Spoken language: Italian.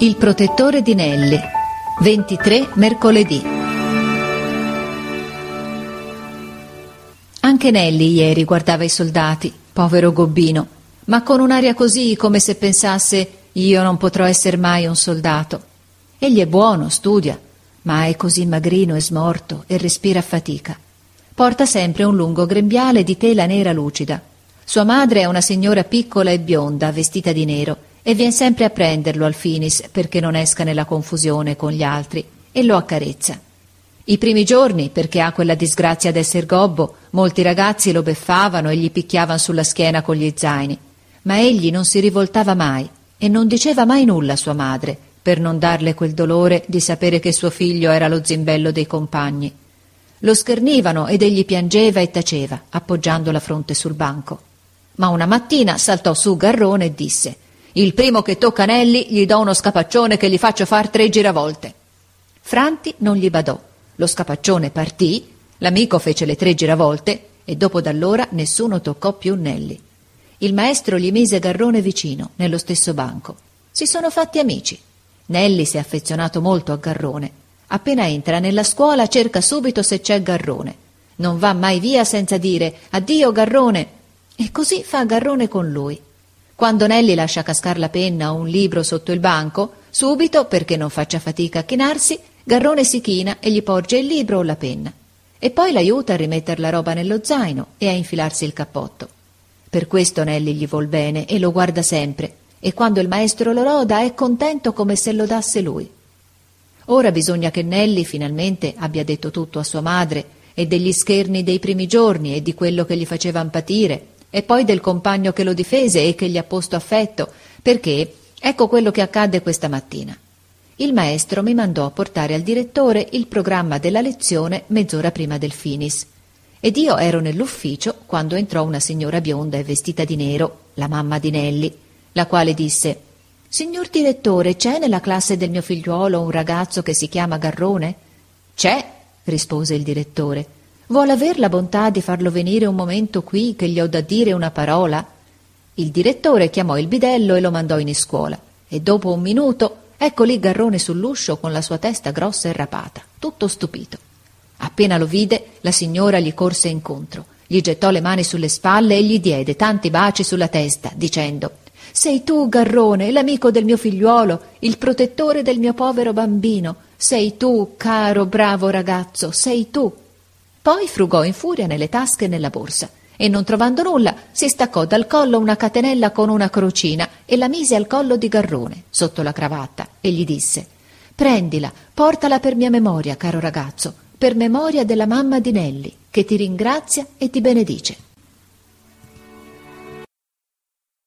Il protettore di Nelli. 23 mercoledì. Anche Nelli ieri guardava i soldati, povero gobbino, ma con un'aria così come se pensasse io non potrò essere mai un soldato. Egli è buono, studia, ma è così magrino e smorto e respira a fatica. Porta sempre un lungo grembiale di tela nera lucida. Sua madre è una signora piccola e bionda, vestita di nero, e vien sempre a prenderlo al finis perché non esca nella confusione con gli altri, e lo accarezza. I primi giorni, perché ha quella disgrazia d'esser gobbo, molti ragazzi lo beffavano e gli picchiavano sulla schiena con gli zaini, ma egli non si rivoltava mai e non diceva mai nulla a sua madre, per non darle quel dolore di sapere che suo figlio era lo zimbello dei compagni. Lo schernivano ed egli piangeva e taceva, appoggiando la fronte sul banco. Ma una mattina saltò su Garrone e disse Il primo che tocca Nelli gli do uno scapaccione che gli faccio far tre giravolte. Franti non gli badò. Lo scapaccione partì, l'amico fece le tre giravolte e dopo d'allora nessuno toccò più Nelli. Il maestro gli mise Garrone vicino, nello stesso banco. Si sono fatti amici. Nelli si è affezionato molto a Garrone Appena entra nella scuola cerca subito se c'è Garrone. Non va mai via senza dire addio Garrone. E così fa Garrone con lui. Quando Nelli lascia cascar la penna o un libro sotto il banco, subito, perché non faccia fatica a chinarsi, Garrone si china e gli porge il libro o la penna. E poi l'aiuta a rimettere la roba nello zaino e a infilarsi il cappotto. Per questo Nelli gli vuol bene e lo guarda sempre, e quando il maestro lo loda è contento come se lodasse lui. Ora bisogna che Nelli finalmente abbia detto tutto a sua madre e degli scherni dei primi giorni e di quello che gli facevan patire e poi del compagno che lo difese e che gli ha posto affetto, perché ecco quello che accadde questa mattina. Il maestro mi mandò a portare al direttore il programma della lezione mezz'ora prima del finis. Ed io ero nell'ufficio quando entrò una signora bionda e vestita di nero, la mamma di Nelli, la quale disse Signor direttore, c'è nella classe del mio figliuolo un ragazzo che si chiama Garrone? C'è, rispose il direttore. Vuole aver la bontà di farlo venire un momento qui che gli ho da dire una parola? Il direttore chiamò il bidello e lo mandò in iscuola. E dopo un minuto, ecco lì Garrone sull'uscio con la sua testa grossa e rapata, tutto stupito. Appena lo vide, la signora gli corse incontro, gli gettò le mani sulle spalle e gli diede tanti baci sulla testa, dicendo sei tu, Garrone, l'amico del mio figliuolo, il protettore del mio povero bambino. Sei tu, caro, bravo ragazzo, sei tu. Poi frugò in furia nelle tasche e nella borsa e non trovando nulla si staccò dal collo una catenella con una crocina e la mise al collo di Garrone, sotto la cravatta, e gli disse Prendila, portala per mia memoria, caro ragazzo, per memoria della mamma di Nelli, che ti ringrazia e ti benedice.